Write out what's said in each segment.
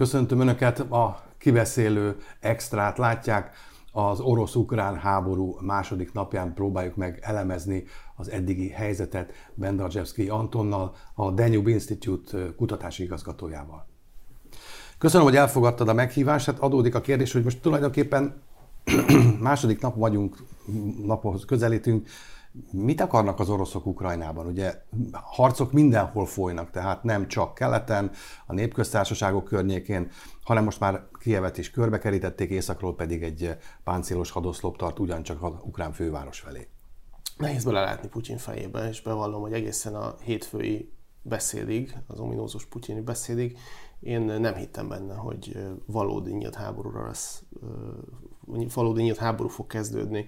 Köszöntöm Önöket, a kibeszélő extrát látják. Az orosz-ukrán háború második napján próbáljuk meg elemezni az eddigi helyzetet Bendarzsevszki Antonnal, a Danube Institute kutatási igazgatójával. Köszönöm, hogy elfogadtad a meghívást. Hát adódik a kérdés, hogy most tulajdonképpen második nap vagyunk, naphoz közelítünk, Mit akarnak az oroszok Ukrajnában? Ugye harcok mindenhol folynak, tehát nem csak keleten, a népköztársaságok környékén, hanem most már Kievet is körbekerítették, északról pedig egy páncélos hadoszlop tart ugyancsak az ukrán főváros felé. Nehéz belelátni Putyin fejébe, és bevallom, hogy egészen a hétfői beszédig, az ominózus putyini beszédig, én nem hittem benne, hogy valódi nyílt háborúra lesz, valódi nyílt háború fog kezdődni.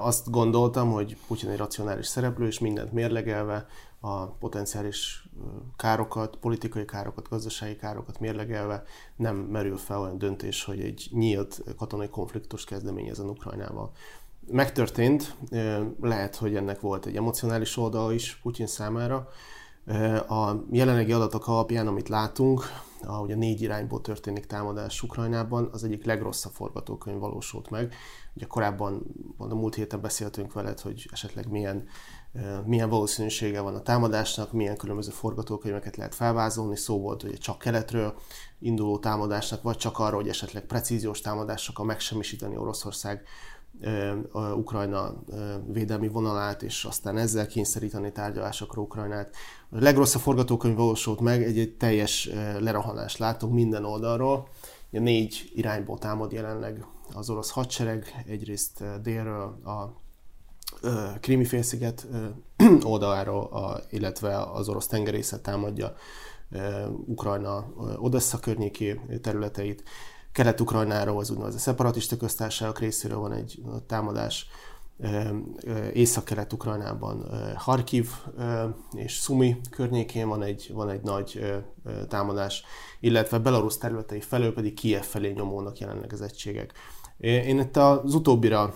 Azt gondoltam, hogy Putyin egy racionális szereplő, és mindent mérlegelve, a potenciális károkat, politikai károkat, gazdasági károkat mérlegelve nem merül fel olyan döntés, hogy egy nyílt katonai konfliktus kezdeményezen Ukrajnával. Megtörtént, lehet, hogy ennek volt egy emocionális oldal is Putyin számára, a jelenlegi adatok alapján, amit látunk, ahogy a négy irányból történik támadás Ukrajnában, az egyik legrosszabb forgatókönyv valósult meg. Ugye korábban, a múlt héten beszéltünk veled, hogy esetleg milyen, milyen valószínűsége van a támadásnak, milyen különböző forgatókönyveket lehet felvázolni. Szó volt, hogy csak keletről induló támadásnak, vagy csak arra, hogy esetleg precíziós támadásokkal megsemmisíteni Oroszország Ukrajna védelmi vonalát, és aztán ezzel kényszeríteni tárgyalásokra Ukrajnát. A legrosszabb forgatókönyv valósult meg, egy, egy teljes lerahalást látunk minden oldalról. A négy irányból támad jelenleg az orosz hadsereg, egyrészt délről a Krimi félsziget oldaláról, a, illetve az orosz tengerészet támadja Ukrajna Odessa környéki területeit, Kelet-Ukrajnáról, az úgynevezett szeparatista köztársaságok részéről van egy támadás, Észak-Kelet-Ukrajnában Harkiv és Sumi környékén van egy, van egy nagy támadás, illetve Belarus területei felől pedig Kiev felé nyomónak jelenleg az egységek. Én itt az utóbbira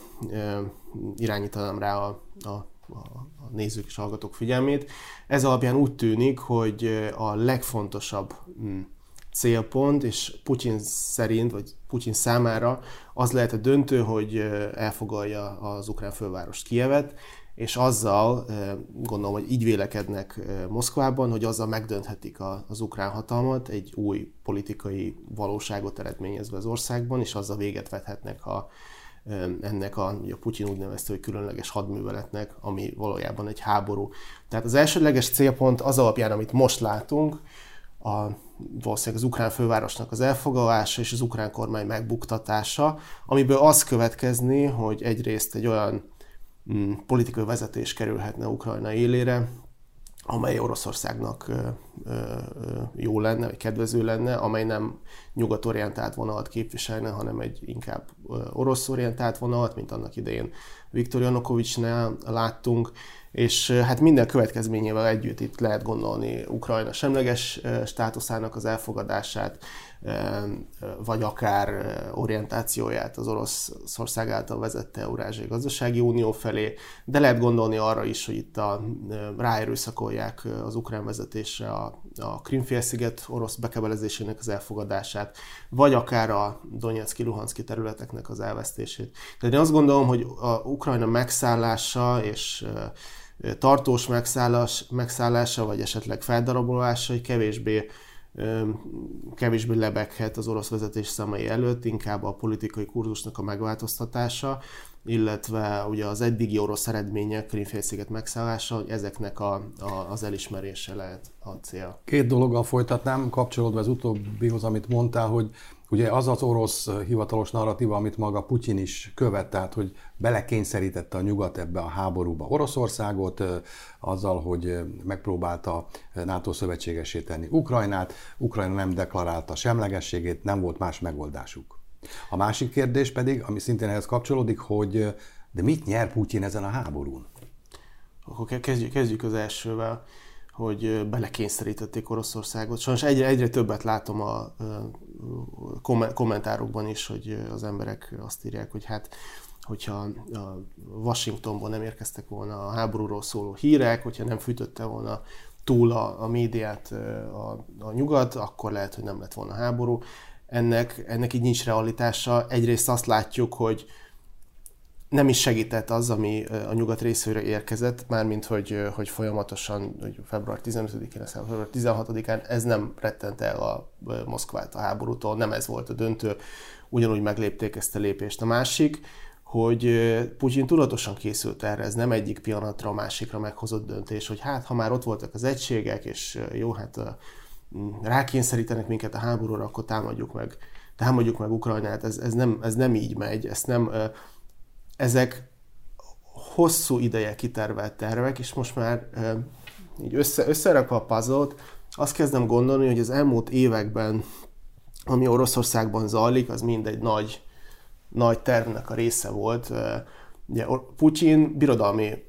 irányítanám rá a, a, a nézők és hallgatók figyelmét. Ez alapján úgy tűnik, hogy a legfontosabb mm, célpont, és Putyin szerint, vagy Putyin számára az lehet a döntő, hogy elfogalja az ukrán fővárost Kievet, és azzal gondolom, hogy így vélekednek Moszkvában, hogy azzal megdönthetik az ukrán hatalmat, egy új politikai valóságot eredményezve az országban, és azzal véget vethetnek a, ennek a, a Putyin úgy nevezte, hogy különleges hadműveletnek, ami valójában egy háború. Tehát az elsődleges célpont az alapján, amit most látunk, a, valószínűleg az ukrán fővárosnak az elfoglalása és az ukrán kormány megbuktatása, amiből az következni, hogy egyrészt egy olyan mm, politikai vezetés kerülhetne Ukrajna élére, amely Oroszországnak ö, ö, jó lenne, vagy kedvező lenne, amely nem nyugatorientált vonalat képviselne, hanem egy inkább oroszorientált vonalat, mint annak idején Viktor Janukovicsnál láttunk, és hát minden következményével együtt itt lehet gondolni Ukrajna semleges státuszának az elfogadását, vagy akár orientációját az Oroszország által vezette Eurázsiai Gazdasági Unió felé, de lehet gondolni arra is, hogy itt a, ráerőszakolják az ukrán vezetésre a, a Krimfélsziget orosz bekebelezésének az elfogadását, vagy akár a Donetszki-Luhanszki területeknek az elvesztését. Tehát én azt gondolom, hogy a Ukrajna megszállása és tartós megszállás, megszállása, vagy esetleg feldarabolása, hogy kevésbé kevésbé lebeghet az orosz vezetés szemei előtt, inkább a politikai kurzusnak a megváltoztatása, illetve ugye az eddigi orosz eredmények, Krimfélsziget megszállása, hogy ezeknek a, a, az elismerése lehet a cél. Két dologgal folytatnám, kapcsolódva az utóbbihoz, amit mondtál, hogy Ugye az az orosz hivatalos narratíva, amit maga Putyin is követ, tehát hogy belekényszerítette a nyugat ebbe a háborúba Oroszországot, azzal, hogy megpróbálta NATO szövetségesé tenni Ukrajnát, Ukrajna nem deklarálta semlegességét, nem volt más megoldásuk. A másik kérdés pedig, ami szintén ehhez kapcsolódik, hogy de mit nyer Putyin ezen a háborún? Akkor kezdjük, kezdjük az elsővel hogy belekényszerítették Oroszországot. Sajnos egyre, egyre többet látom a kommentárokban is, hogy az emberek azt írják, hogy hát hogyha Washingtonból nem érkeztek volna a háborúról szóló hírek, hogyha nem fűtötte volna túl a, a médiát a, a nyugat, akkor lehet, hogy nem lett volna háború. Ennek, ennek így nincs realitása. Egyrészt azt látjuk, hogy nem is segített az, ami a nyugat részéről érkezett, mármint hogy, hogy folyamatosan, hogy február 15-én, február 16-án ez nem rettent el a Moszkvát a háborútól, nem ez volt a döntő, ugyanúgy meglépték ezt a lépést. A másik, hogy Putyin tudatosan készült erre, ez nem egyik pillanatra a másikra meghozott döntés, hogy hát, ha már ott voltak az egységek, és jó, hát rákényszerítenek minket a háborúra, akkor támadjuk meg, támadjuk meg Ukrajnát, ez, ez, nem, ez nem így megy, ezt nem ezek hosszú ideje kitervelt tervek, és most már így össze, összerakva a puzzle azt kezdem gondolni, hogy az elmúlt években, ami Oroszországban zajlik, az mind egy nagy, nagy tervnek a része volt. Ugye Putyin birodalmi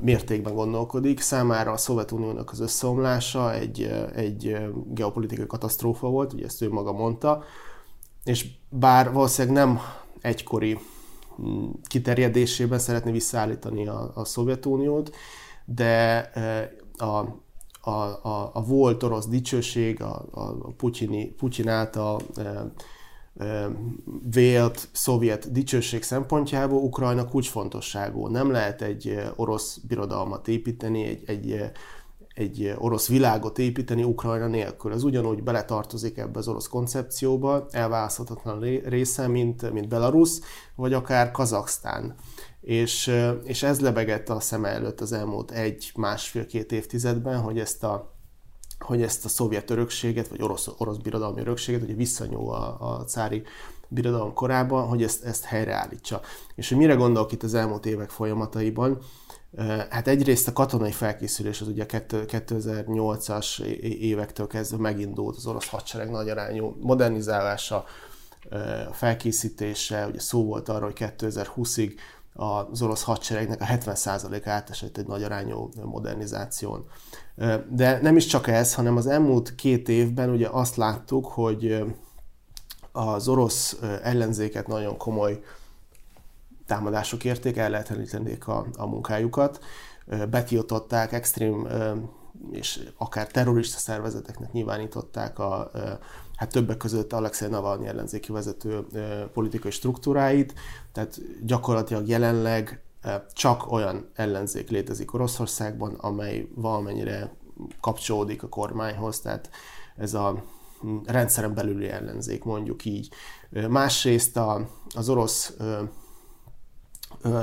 mértékben gondolkodik, számára a Szovjetuniónak az összeomlása egy, egy geopolitikai katasztrófa volt, ugye ezt ő maga mondta, és bár valószínűleg nem egykori kiterjedésében szeretné visszaállítani a, a Szovjetuniót, de a, a, a, a volt orosz dicsőség, a, a Putyini, Putyin által vélt szovjet dicsőség szempontjából Ukrajna kulcsfontosságú. Nem lehet egy orosz birodalmat építeni, egy, egy egy orosz világot építeni Ukrajna nélkül. Ez ugyanúgy beletartozik ebbe az orosz koncepcióba, elválaszthatatlan része, mint, mint Belarus, vagy akár Kazaksztán. És, és ez lebegett a szeme előtt az elmúlt egy, másfél-két évtizedben, hogy ezt a hogy ezt a szovjet örökséget, vagy orosz, orosz birodalmi örökséget, ugye visszanyúl a, a cári birodalom korában, hogy ezt, ezt helyreállítsa. És hogy mire gondolok itt az elmúlt évek folyamataiban, Hát egyrészt a katonai felkészülés az ugye 2008-as évektől kezdve megindult az orosz hadsereg nagy arányú modernizálása, felkészítése, ugye szó volt arról, hogy 2020-ig az orosz hadseregnek a 70% átesett egy nagy arányú modernizáción. De nem is csak ez, hanem az elmúlt két évben ugye azt láttuk, hogy az orosz ellenzéket nagyon komoly támadások érték, ellehetetlenítették a, a munkájukat, betiltották, extrém és akár terrorista szervezeteknek nyilvánították a, hát többek között Alexei Navalnyi ellenzéki vezető politikai struktúráit, tehát gyakorlatilag jelenleg csak olyan ellenzék létezik Oroszországban, amely valamennyire kapcsolódik a kormányhoz, tehát ez a rendszeren belüli ellenzék, mondjuk így. Másrészt a, az orosz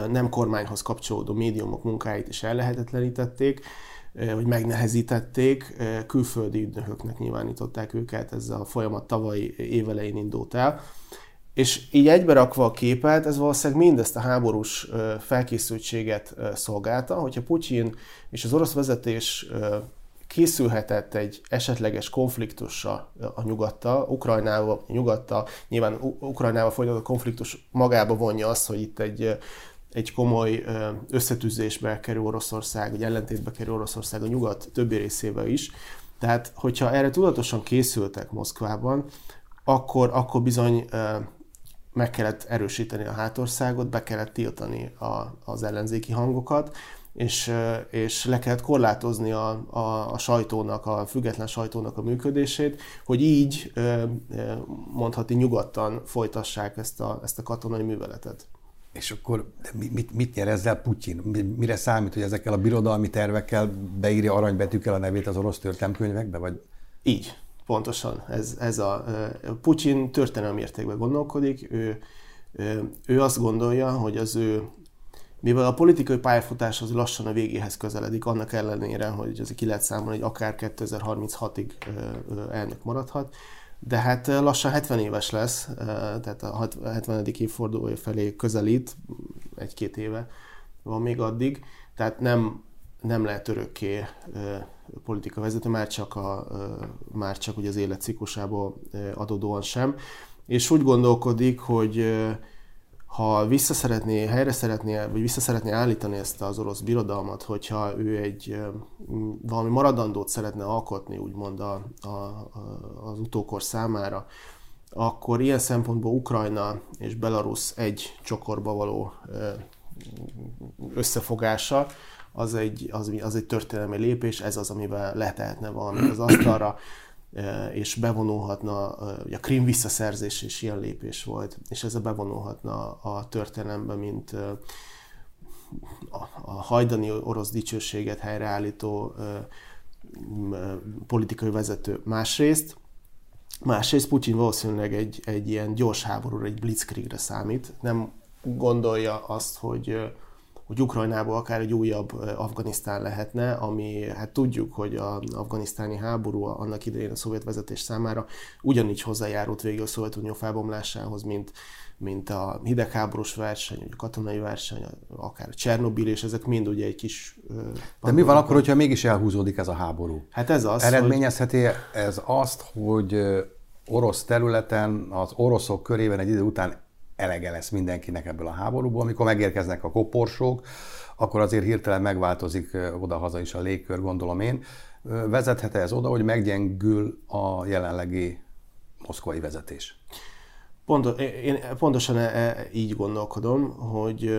nem kormányhoz kapcsolódó médiumok munkáit is ellehetetlenítették, hogy megnehezítették, külföldi ügynököknek nyilvánították őket, ez a folyamat tavalyi évelején indult el. És így egyberakva a képet, ez valószínűleg mindezt a háborús felkészültséget szolgálta, hogyha Putyin és az orosz vezetés készülhetett egy esetleges konfliktusra a nyugattal, Ukrajnával, nyugattal, nyilván Ukrajnával folytatott konfliktus magába vonja azt, hogy itt egy, egy komoly összetűzésbe kerül Oroszország, vagy ellentétbe kerül Oroszország a nyugat többi részével is. Tehát, hogyha erre tudatosan készültek Moszkvában, akkor, akkor bizony meg kellett erősíteni a hátországot, be kellett tiltani a, az ellenzéki hangokat, és, és le kellett korlátozni a, a, a sajtónak, a független sajtónak a működését, hogy így mondhatni nyugodtan folytassák ezt a, ezt a katonai műveletet. És akkor mit, mit nyer ezzel Putyin? Mire számít, hogy ezekkel a birodalmi tervekkel beírja aranybetűkkel a nevét az orosz történelmkönyvekbe? Vagy? Így, pontosan. Ez, ez a Putyin történelmi értékben gondolkodik. Ő Ő azt gondolja, hogy az ő mivel a politikai pályafutás az lassan a végéhez közeledik, annak ellenére, hogy az ki lehet számolni, hogy akár 2036-ig elnök maradhat, de hát lassan 70 éves lesz, tehát a 70. évfordulója felé közelít, egy-két éve van még addig, tehát nem, nem lehet örökké politika vezető, már csak, a, már csak ugye az életciklusából adódóan sem. És úgy gondolkodik, hogy ha vissza szeretné, helyre szeretné, vagy vissza szeretné állítani ezt az orosz birodalmat, hogyha ő egy valami maradandót szeretne alkotni, úgymond a, a, az utókor számára, akkor ilyen szempontból Ukrajna és Belarus egy csokorba való összefogása, az egy, az, az egy történelmi lépés, ez az, amivel letehetne valamit az asztalra, és bevonulhatna, a Krim visszaszerzés is ilyen lépés volt, és ez a bevonulhatna a történelembe, mint a hajdani orosz dicsőséget helyreállító politikai vezető. Másrészt, másrészt Putyin valószínűleg egy, egy ilyen gyors háborúra, egy blitzkriegre számít. Nem gondolja azt, hogy hogy Ukrajnából akár egy újabb Afganisztán lehetne, ami hát tudjuk, hogy az afganisztáni háború annak idején a szovjet vezetés számára ugyanígy hozzájárult végül a Szovjetunió felbomlásához, mint, mint a hidegháborús verseny, vagy a katonai verseny, akár a Csernobil, és ezek mind ugye egy kis... De mi van akkor, hogyha mégis elhúzódik ez a háború? Hát ez az, Eredményezheti hogy... ez azt, hogy orosz területen, az oroszok körében egy idő után elege lesz mindenkinek ebből a háborúból. Amikor megérkeznek a koporsók, akkor azért hirtelen megváltozik oda-haza is a légkör, gondolom én. Vezethet ez oda, hogy meggyengül a jelenlegi moszkvai vezetés? Pont, én pontosan e, e, így gondolkodom, hogy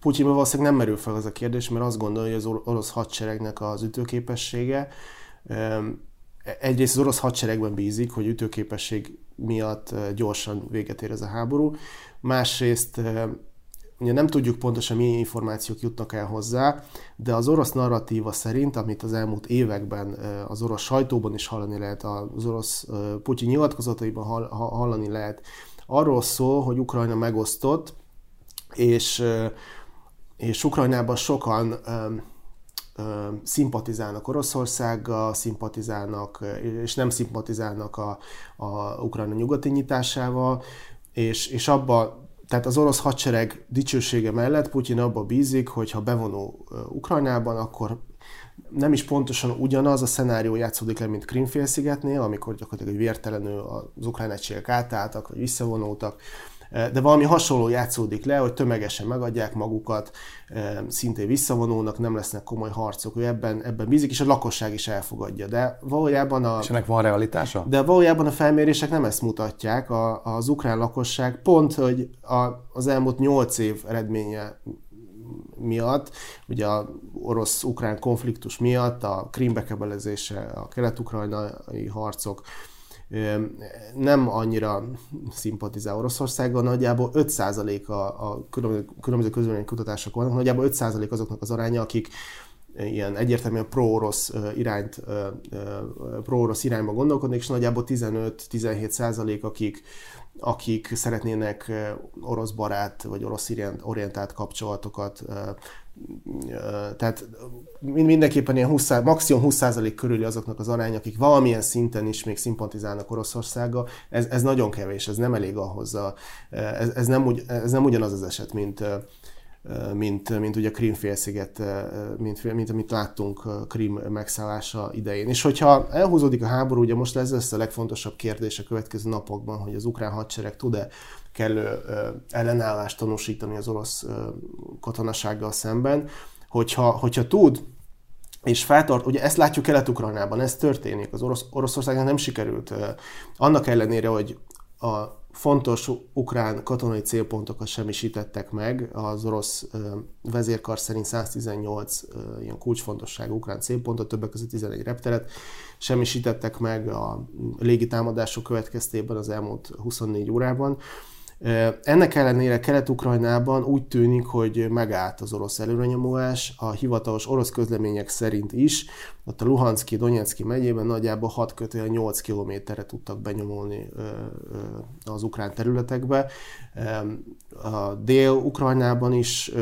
Putyinban valószínűleg nem merül fel az a kérdés, mert azt gondolja, hogy az orosz hadseregnek az ütőképessége egyrészt az orosz hadseregben bízik, hogy ütőképesség miatt gyorsan véget ér ez a háború, másrészt ugye nem tudjuk pontosan milyen információk jutnak el hozzá, de az orosz narratíva szerint, amit az elmúlt években az orosz sajtóban is hallani lehet, az orosz Putyin nyilatkozataiban hallani lehet, arról szól, hogy Ukrajna megosztott, és, és Ukrajnában sokan szimpatizálnak Oroszországgal, szimpatizálnak, és nem szimpatizálnak a, a Ukrajna nyugati nyitásával, és, és abba, tehát az orosz hadsereg dicsősége mellett Putyin abba bízik, hogy ha bevonul Ukrajnában, akkor nem is pontosan ugyanaz a szenárió játszódik le, mint Krimfélszigetnél, amikor gyakorlatilag vértelenül az ukrán egységek átálltak, vagy visszavonultak, de valami hasonló játszódik le, hogy tömegesen megadják magukat, szintén visszavonulnak, nem lesznek komoly harcok, ő ebben, ebben bízik, és a lakosság is elfogadja. De valójában a... És ennek van realitása? De valójában a felmérések nem ezt mutatják. A, az ukrán lakosság pont, hogy a, az elmúlt nyolc év eredménye miatt, ugye a orosz-ukrán konfliktus miatt, a krimbekebelezése, a kelet-ukrajnai harcok, nem annyira szimpatizál Oroszországgal, nagyjából 5% a, a különböző közvéleménykutatások vannak, nagyjából 5% azoknak az aránya, akik ilyen egyértelműen pro-orosz irányt, pro-orosz irányba gondolkodnak, és nagyjából 15-17 százalék, akik, akik szeretnének orosz barát vagy orosz orientált kapcsolatokat tehát mindenképpen ilyen 20, maximum 20% körüli azoknak az arány, akik valamilyen szinten is még szimpatizálnak Oroszországgal. Ez, ez nagyon kevés, ez nem elég ahhoz. A, ez, ez, nem, ugy, ez nem ugyanaz az eset, mint, mint, mint ugye Krímfélsziget, mint, mint amit láttunk Krím megszállása idején. És hogyha elhúzódik a háború, ugye most ez lesz a legfontosabb kérdés a következő napokban, hogy az ukrán hadsereg tud-e kellő ellenállást tanúsítani az orosz katonasággal szemben, hogyha, hogyha tud, és feltart, ugye ezt látjuk Kelet-Ukrajnában, ez történik, az orosz, Oroszországnak nem sikerült, annak ellenére, hogy a fontos ukrán katonai célpontokat semmisítettek meg, az orosz vezérkar szerint 118 ilyen kulcsfontosságú ukrán célpontot, többek között 11 repteret semmisítettek meg a légitámadások következtében az elmúlt 24 órában, Ennek ellenére Kelet-Ukrajnában úgy tűnik, hogy megállt az orosz előrenyomulás, a hivatalos orosz közlemények szerint is, ott a Luhanszki, Donetszki megyében nagyjából 6 kötően 8 kilométerre tudtak benyomulni az ukrán területekbe. A Dél-Ukrajnában is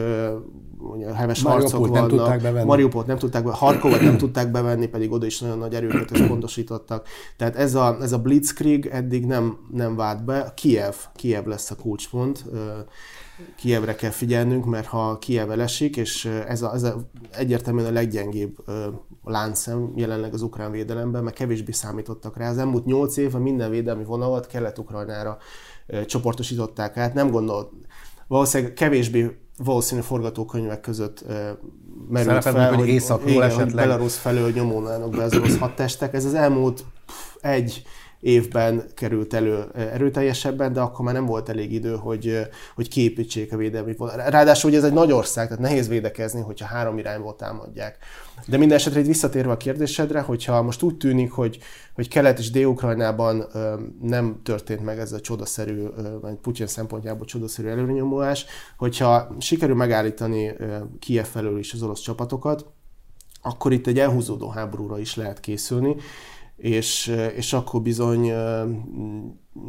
heves harcok vannak. Nem tudták bevenni. Mariupolt nem tudták bevenni, Harkovat nem tudták bevenni, pedig oda is nagyon nagy erőket összpontosítottak. Tehát ez a, ez a blitzkrieg eddig nem, nem vált be. Kiev, Kiev lesz a kulcspont. Kievre kell figyelnünk, mert ha Kiev elesik, és ez, a, ez a, egyértelműen a leggyengébb láncszem jelenleg az ukrán védelemben, mert kevésbé számítottak rá. Az elmúlt nyolc évben minden védelmi vonalat Kelet-Ukrajnára csoportosították át. Nem gondolt, valószínűleg kevésbé valószínű forgatókönyvek között merült Szerepet fel, hogy, északról igen, esetleg... hogy Belarus felől nyomulnának be az orosz hadtestek. Ez az elmúlt egy évben került elő erőteljesebben, de akkor már nem volt elég idő, hogy, hogy képítsék a védelmi vonalat. Ráadásul, hogy ez egy nagy ország, tehát nehéz védekezni, hogyha három irányból támadják. De minden esetre itt visszatérve a kérdésedre, hogyha most úgy tűnik, hogy, hogy Kelet és Dél-Ukrajnában nem történt meg ez a csodaszerű, vagy Putyin szempontjából csodaszerű előrenyomulás, hogyha sikerül megállítani Kiev felől is az orosz csapatokat, akkor itt egy elhúzódó háborúra is lehet készülni, és, és akkor bizony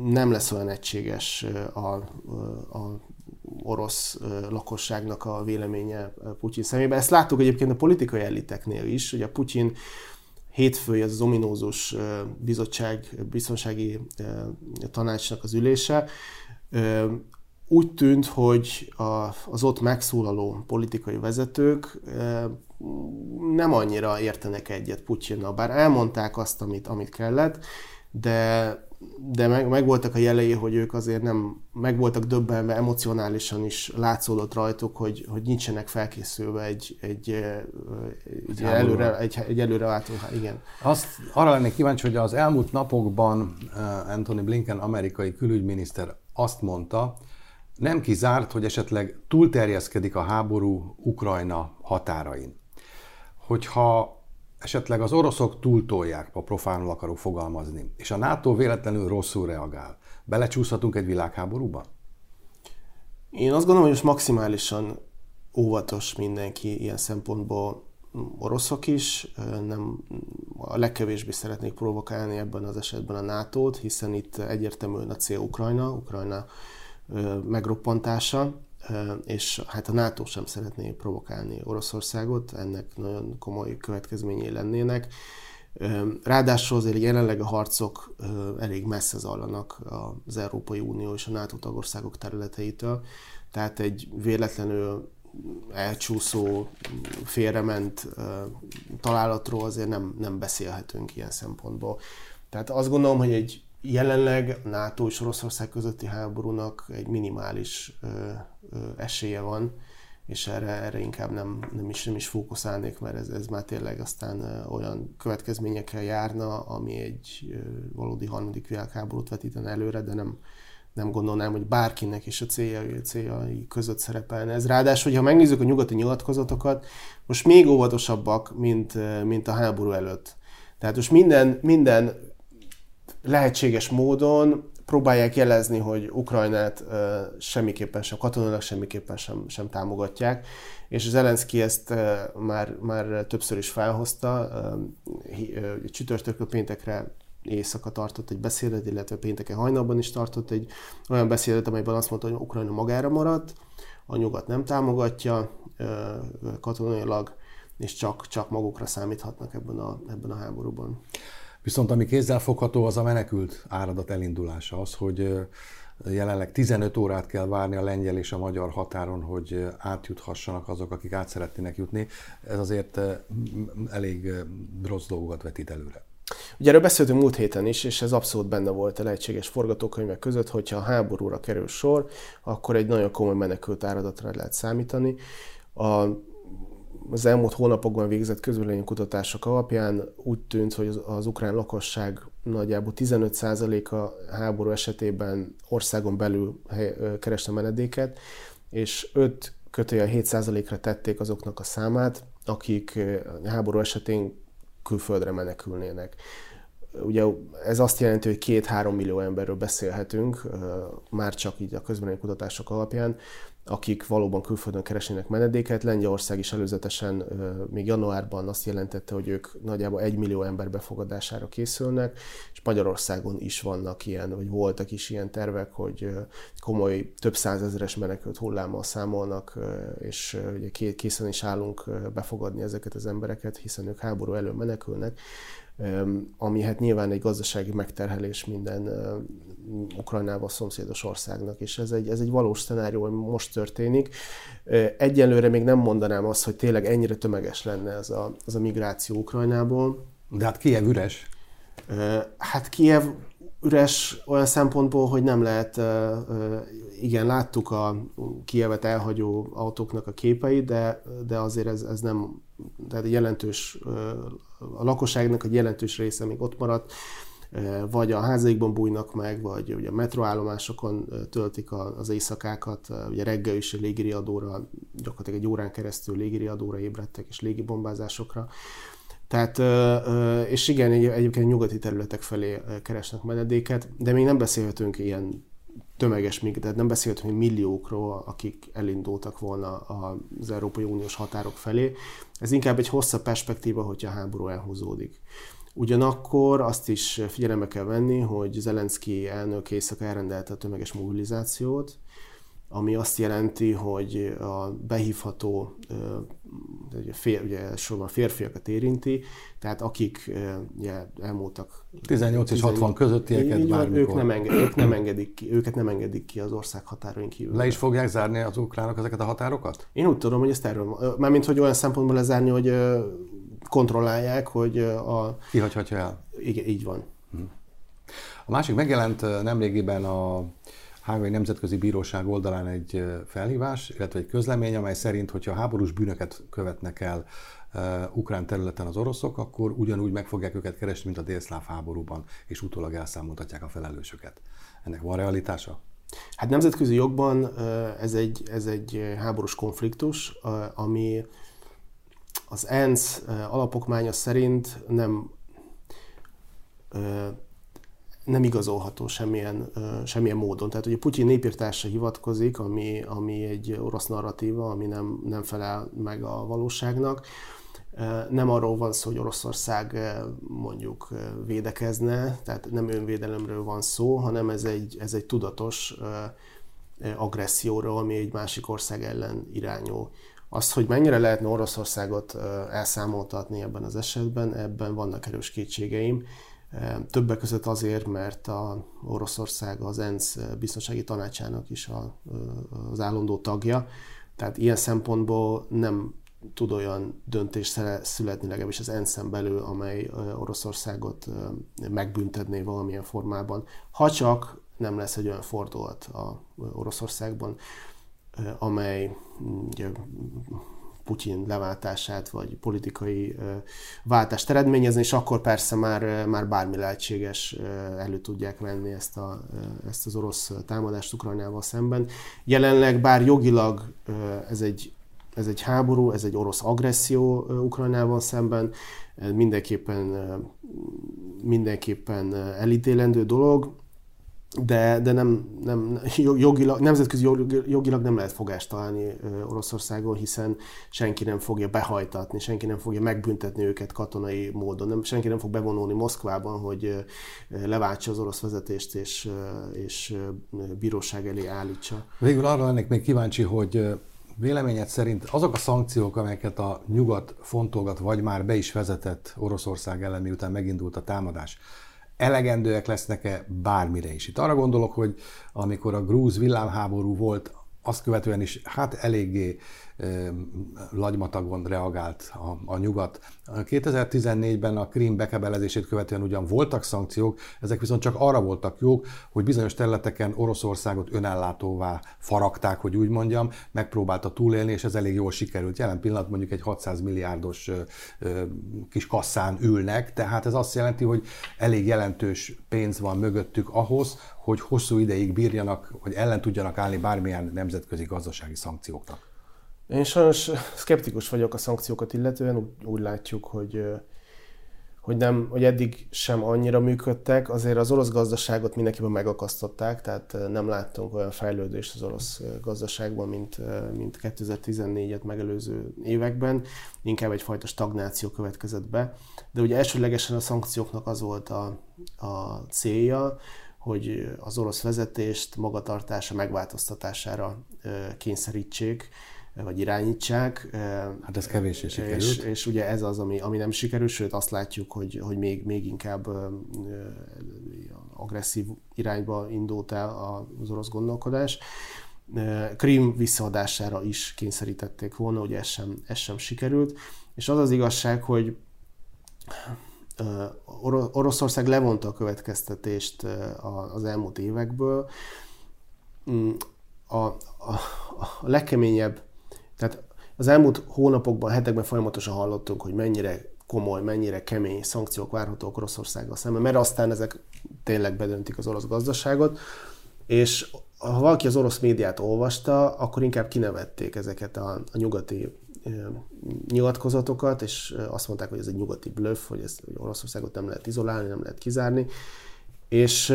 nem lesz olyan egységes a, a orosz lakosságnak a véleménye Putyin szemében. Ezt láttuk egyébként a politikai eliteknél is, hogy a Putyin hétfői az, az ominózus bizottság, biztonsági tanácsnak az ülése, úgy tűnt, hogy az ott megszólaló politikai vezetők nem annyira értenek egyet Putyinnal, bár elmondták azt, amit, amit kellett, de, de meg, meg voltak a jelei, hogy ők azért nem, meg voltak döbbenve, emocionálisan is látszódott rajtuk, hogy, hogy nincsenek felkészülve egy, egy, egy, előre, egy, egy előreváltó, igen. Azt, arra lennék kíváncsi, hogy az elmúlt napokban Anthony Blinken, amerikai külügyminiszter azt mondta, nem kizárt, hogy esetleg túlterjeszkedik a háború Ukrajna határain hogyha esetleg az oroszok túltolják, ha profánul akarok fogalmazni, és a NATO véletlenül rosszul reagál, belecsúszhatunk egy világháborúba? Én azt gondolom, hogy most maximálisan óvatos mindenki ilyen szempontból, oroszok is, nem a legkevésbé szeretnék provokálni ebben az esetben a NATO-t, hiszen itt egyértelműen a cél Ukrajna, Ukrajna megroppantása, és hát a NATO sem szeretné provokálni Oroszországot, ennek nagyon komoly következményei lennének. Ráadásul azért jelenleg a harcok elég messze zajlanak az Európai Unió és a NATO tagországok területeitől, tehát egy véletlenül elcsúszó, félrement találatról azért nem, nem beszélhetünk ilyen szempontból. Tehát azt gondolom, hogy egy jelenleg NATO és Oroszország közötti háborúnak egy minimális ö, ö, esélye van, és erre, erre inkább nem, nem, is, nem is fókuszálnék, mert ez, ez már tényleg aztán olyan következményekkel járna, ami egy valódi harmadik világháborút vetítene előre, de nem, nem gondolnám, hogy bárkinek is a céljai, céljai között szerepelne ez. Ráadásul, ha megnézzük a nyugati nyilatkozatokat, most még óvatosabbak, mint, mint a háború előtt. Tehát most minden, minden lehetséges módon próbálják jelezni, hogy Ukrajnát uh, semmiképpen sem, katonailag semmiképpen sem, sem támogatják, és Zelenszky ezt uh, már, már többször is felhozta, uh, csütörtökről péntekre éjszaka tartott egy beszédet, illetve pénteken hajnalban is tartott egy olyan beszédet, amelyben azt mondta, hogy Ukrajna magára maradt, a nyugat nem támogatja katonailag, és csak, csak magukra számíthatnak ebben a, ebben a háborúban. Viszont ami kézzelfogható, az a menekült áradat elindulása. Az, hogy jelenleg 15 órát kell várni a lengyel és a magyar határon, hogy átjuthassanak azok, akik át szeretnének jutni. Ez azért elég rossz dolgokat vetít előre. Ugye erről beszéltünk múlt héten is, és ez abszolút benne volt a lehetséges forgatókönyvek között, hogyha a háborúra kerül sor, akkor egy nagyon komoly menekült áradatra lehet számítani. A az elmúlt hónapokban végzett közvélemény kutatások alapján úgy tűnt, hogy az ukrán lakosság nagyjából 15%-a háború esetében országon belül keresne menedéket, és 5 kötője 7%-ra tették azoknak a számát, akik háború esetén külföldre menekülnének. ugye ez azt jelenti, hogy két-három millió emberről beszélhetünk, már csak így a közbenei kutatások alapján, akik valóban külföldön keresnének menedéket. Lengyelország is előzetesen még januárban azt jelentette, hogy ők nagyjából egy millió ember befogadására készülnek, és Magyarországon is vannak ilyen, vagy voltak is ilyen tervek, hogy komoly több százezeres menekült hullámmal számolnak, és ugye készen is állunk befogadni ezeket az embereket, hiszen ők háború elől menekülnek, ami hát nyilván egy gazdasági megterhelés minden Ukrajnával szomszédos országnak, és ez egy, ez egy valós szenárió, ami most történik. Egyelőre még nem mondanám azt, hogy tényleg ennyire tömeges lenne ez a, ez a migráció Ukrajnából. De hát Kiev üres. Hát Kiev üres olyan szempontból, hogy nem lehet, igen, láttuk a Kievet elhagyó autóknak a képeit, de, de azért ez, ez nem, tehát jelentős, a lakosságnak egy jelentős része még ott maradt, vagy a házaikban bújnak meg, vagy ugye a metroállomásokon töltik az éjszakákat, ugye reggel is légiriadóra, gyakorlatilag egy órán keresztül légiriadóra ébredtek és légibombázásokra. Tehát, és igen, egyébként nyugati területek felé keresnek menedéket, de még nem beszélhetünk ilyen tömeges, tehát nem beszélhetünk milliókról, akik elindultak volna az Európai Uniós határok felé. Ez inkább egy hosszabb perspektíva, hogyha a háború elhúzódik. Ugyanakkor azt is figyelembe kell venni, hogy Zelenszky elnök éjszaka elrendelte a tömeges mobilizációt, ami azt jelenti, hogy a behívható, ugye, fér, ugye sorban férfiakat érinti, tehát akik ugye, elmúltak 18 és 60 közöttieket bármikor. Ők nem, enged, ők nem engedik ki, őket nem engedik ki az ország határain kívül. Le is fogják zárni az ukránok ezeket a határokat? Én úgy tudom, hogy ezt erről, mármint hogy olyan szempontból lezárni, hogy kontrollálják, hogy a... Kihagyhatja el. Igen, így van. Hm. A másik megjelent nemrégiben a Hágai Nemzetközi Bíróság oldalán egy felhívás, illetve egy közlemény, amely szerint, hogyha háborús bűnöket követnek el uh, ukrán területen az oroszok, akkor ugyanúgy meg fogják őket keresni, mint a délszláv háborúban, és utólag elszámoltatják a felelősöket. Ennek van realitása? Hát nemzetközi jogban ez egy, ez egy háborús konfliktus, ami az ENSZ alapokmánya szerint nem nem igazolható semmilyen, semmilyen módon. Tehát ugye Putyin népírtásra hivatkozik, ami, ami egy orosz narratíva, ami nem, nem felel meg a valóságnak. Nem arról van szó, hogy Oroszország mondjuk védekezne, tehát nem önvédelemről van szó, hanem ez egy, ez egy tudatos agresszióról, ami egy másik ország ellen irányul. Azt, hogy mennyire lehetne Oroszországot elszámoltatni ebben az esetben, ebben vannak erős kétségeim. Többek között azért, mert a Oroszország az ENSZ biztonsági tanácsának is a, az állandó tagja, tehát ilyen szempontból nem tud olyan döntés születni legalábbis az ensz belül, amely Oroszországot megbüntetné valamilyen formában. Ha csak nem lesz egy olyan fordulat a Oroszországban, amely ugye, Putyin leváltását, vagy politikai váltást eredményezni, és akkor persze már, már bármi lehetséges elő tudják venni ezt, a, ezt az orosz támadást Ukrajnával szemben. Jelenleg, bár jogilag ez egy, ez egy háború, ez egy orosz agresszió Ukrajnával szemben, mindenképpen, mindenképpen elítélendő dolog, de, de nem, nem, jogilag, nemzetközi jogilag nem lehet fogást találni Oroszországon, hiszen senki nem fogja behajtatni, senki nem fogja megbüntetni őket katonai módon, nem, senki nem fog bevonulni Moszkvában, hogy leváltsa az orosz vezetést és, és bíróság elé állítsa. Végül arra lennék még kíváncsi, hogy véleményed szerint azok a szankciók, amelyeket a nyugat fontolgat, vagy már be is vezetett Oroszország ellen, miután megindult a támadás, elegendőek lesznek-e bármire is. Itt arra gondolok, hogy amikor a grúz villámháború volt, azt követően is hát eléggé lagymatagon reagált a, a nyugat. 2014-ben a Krím bekebelezését követően ugyan voltak szankciók, ezek viszont csak arra voltak jók, hogy bizonyos területeken Oroszországot önellátóvá faragták, hogy úgy mondjam, megpróbálta túlélni, és ez elég jól sikerült. Jelen pillanat mondjuk egy 600 milliárdos kis kasszán ülnek, tehát ez azt jelenti, hogy elég jelentős pénz van mögöttük ahhoz, hogy hosszú ideig bírjanak, hogy ellen tudjanak állni bármilyen nemzetközi gazdasági szankcióknak. Én sajnos szkeptikus vagyok a szankciókat illetően, úgy, úgy látjuk, hogy hogy, nem, hogy eddig sem annyira működtek, azért az orosz gazdaságot mindenkiben megakasztották, tehát nem láttunk olyan fejlődést az orosz gazdaságban, mint, mint 2014-et megelőző években, inkább egyfajta stagnáció következett be. De ugye elsőlegesen a szankcióknak az volt a, a célja, hogy az orosz vezetést magatartása megváltoztatására kényszerítsék, vagy irányítsák. Hát ez kevés is sikerült. És, és ugye ez az, ami, ami nem sikerült, sőt azt látjuk, hogy, hogy még, még inkább agresszív irányba indult el az orosz gondolkodás. Krim visszaadására is kényszerítették volna, hogy ez sem, ez sem sikerült. És az az igazság, hogy Oroszország levonta a következtetést az elmúlt évekből. Mm, a, a, a legkeményebb tehát az elmúlt hónapokban, hetekben folyamatosan hallottunk, hogy mennyire komoly, mennyire kemény szankciók várhatók Oroszországgal szemben, mert aztán ezek tényleg bedöntik az orosz gazdaságot, és ha valaki az orosz médiát olvasta, akkor inkább kinevették ezeket a, a nyugati nyilatkozatokat, és azt mondták, hogy ez egy nyugati bluff, hogy, ez, hogy Oroszországot nem lehet izolálni, nem lehet kizárni. És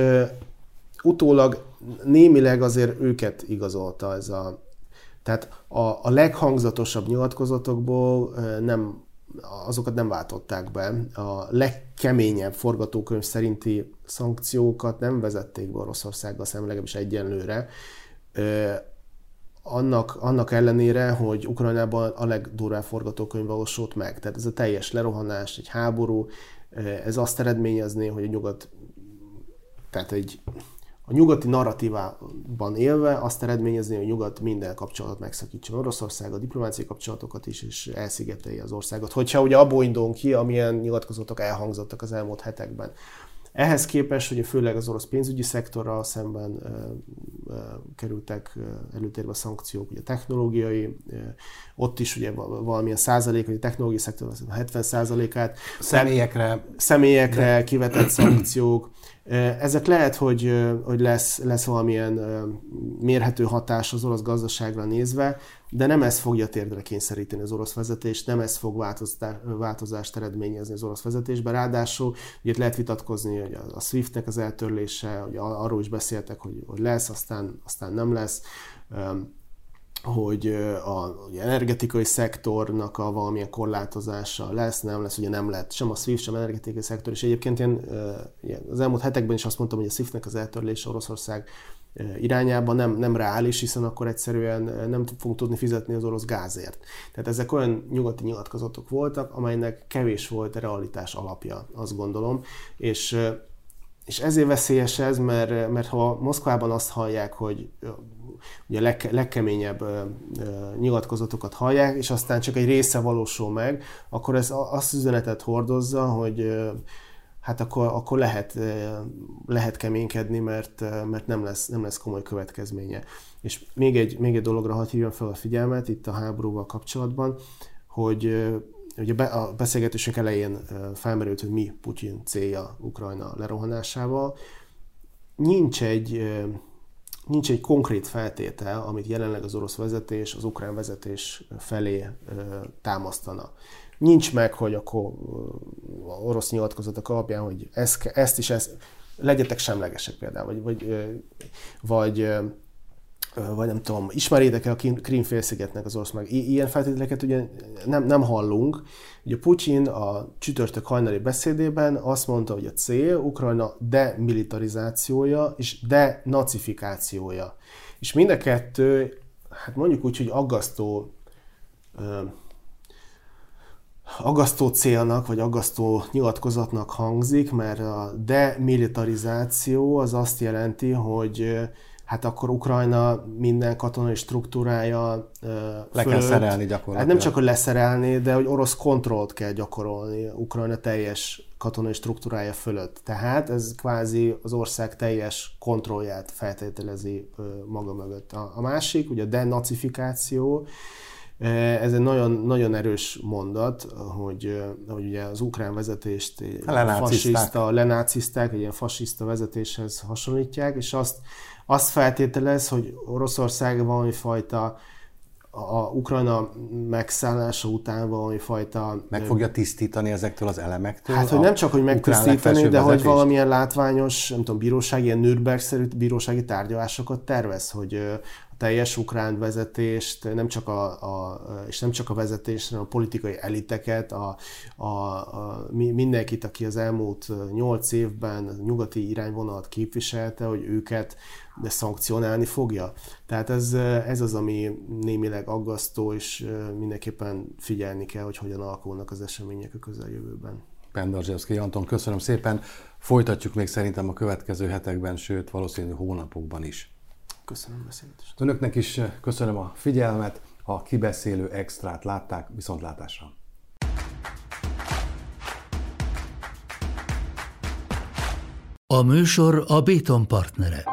utólag némileg azért őket igazolta ez a, tehát a, a leghangzatosabb nyilatkozatokból nem, azokat nem váltották be. A legkeményebb forgatókönyv szerinti szankciókat nem vezették be Oroszországgal szemben, legalábbis egyenlőre. Annak, annak ellenére, hogy Ukrajnában a legdurvább forgatókönyv valósult meg. Tehát ez a teljes lerohanás, egy háború, ez azt eredményezné, hogy a nyugat tehát egy a nyugati narratívában élve azt eredményezni, hogy a nyugat minden kapcsolatot megszakítson Oroszország, a diplomáciai kapcsolatokat is, és elszigetelje az országot. Hogyha ugye abból indulunk ki, amilyen nyilatkozatok elhangzottak az elmúlt hetekben. Ehhez képest, hogy főleg az orosz pénzügyi szektorral szemben ö, ö, kerültek előtérbe a szankciók, ugye technológiai, ö, ott is ugye valamilyen százalék, vagy a technológiai szektor 70 százalékát. Személyekre. Személyekre kivetett szankciók, ezek lehet, hogy, hogy lesz, lesz valamilyen mérhető hatás az orosz gazdaságra nézve, de nem ez fogja térdre kényszeríteni az orosz vezetést, nem ez fog változást eredményezni az orosz vezetésben. Ráadásul ugye lehet vitatkozni, hogy a SWIFT-nek az eltörlése, hogy arról is beszéltek, hogy, hogy lesz, aztán, aztán nem lesz hogy a ugye, energetikai szektornak a valamilyen korlátozása lesz, nem lesz, ugye nem lehet sem a SWIFT, sem energetikai szektor, és egyébként én az elmúlt hetekben is azt mondtam, hogy a SWIFT-nek az eltörlése Oroszország irányában nem, nem reális, hiszen akkor egyszerűen nem fogunk tudni fizetni az orosz gázért. Tehát ezek olyan nyugati nyilatkozatok voltak, amelynek kevés volt a realitás alapja, azt gondolom, és és ezért veszélyes ez, mert, mert ha Moszkvában azt hallják, hogy ugye a leg, legkeményebb ö, ö, nyilatkozatokat hallják, és aztán csak egy része valósul meg, akkor ez azt üzenetet hordozza, hogy ö, hát akkor, akkor lehet, lehet keménykedni, mert, mert nem, lesz, nem lesz komoly következménye. És még egy, még egy dologra hadd hívjam fel a figyelmet itt a háborúval kapcsolatban, hogy ugye a beszélgetésünk elején felmerült, hogy mi Putyin célja Ukrajna lerohanásával. Nincs egy nincs egy konkrét feltétel, amit jelenleg az orosz vezetés az ukrán vezetés felé támasztana. Nincs meg, hogy akkor orosz nyilatkozatok alapján, hogy ezt, ezt is ezt, legyetek semlegesek például, vagy, vagy, vagy vagy nem tudom, ismeritek-e a Krímfélszigetnek az orosz meg? Ilyen feltételeket ugye nem, nem hallunk. Ugye Putyin a csütörtök hajnali beszédében azt mondta, hogy a cél Ukrajna demilitarizációja és denacifikációja. És mind a kettő, hát mondjuk úgy, hogy aggasztó aggasztó célnak, vagy aggasztó nyilatkozatnak hangzik, mert a demilitarizáció az azt jelenti, hogy hát akkor Ukrajna minden katonai struktúrája Le fölött, kell szerelni gyakorlatilag. Hát nem csak, hogy leszerelni, de hogy orosz kontrollt kell gyakorolni Ukrajna teljes katonai struktúrája fölött. Tehát ez kvázi az ország teljes kontrollját feltételezi maga mögött. A, a másik, ugye a denacifikáció, ez egy nagyon, nagyon erős mondat, hogy, hogy ugye az ukrán vezetést fasiszta, lenáciszták, egy ilyen fasiszta vezetéshez hasonlítják, és azt azt feltételez, hogy Oroszország valami fajta a Ukrajna megszállása után valami fajta... Meg fogja tisztítani ezektől az elemektől? Hát, hogy nem csak, hogy megtisztítani, de hogy valamilyen látványos, nem tudom, bírósági, ilyen Nürnberg-szerű bírósági tárgyalásokat tervez, hogy teljes ukrán vezetést, nem csak a, a, és nem csak a vezetést, hanem a politikai eliteket, a, a, a, mindenkit, aki az elmúlt nyolc évben nyugati irányvonalat képviselte, hogy őket de szankcionálni fogja. Tehát ez, ez az, ami némileg aggasztó, és mindenképpen figyelni kell, hogy hogyan alakulnak az események a közeljövőben. Pendarzsevszki Anton, köszönöm szépen. Folytatjuk még szerintem a következő hetekben, sőt valószínű hónapokban is. Köszönöm a beszélgetést. Önöknek is köszönöm a figyelmet, a kibeszélő extrát látták, viszontlátásra. A műsor a Béton partnere.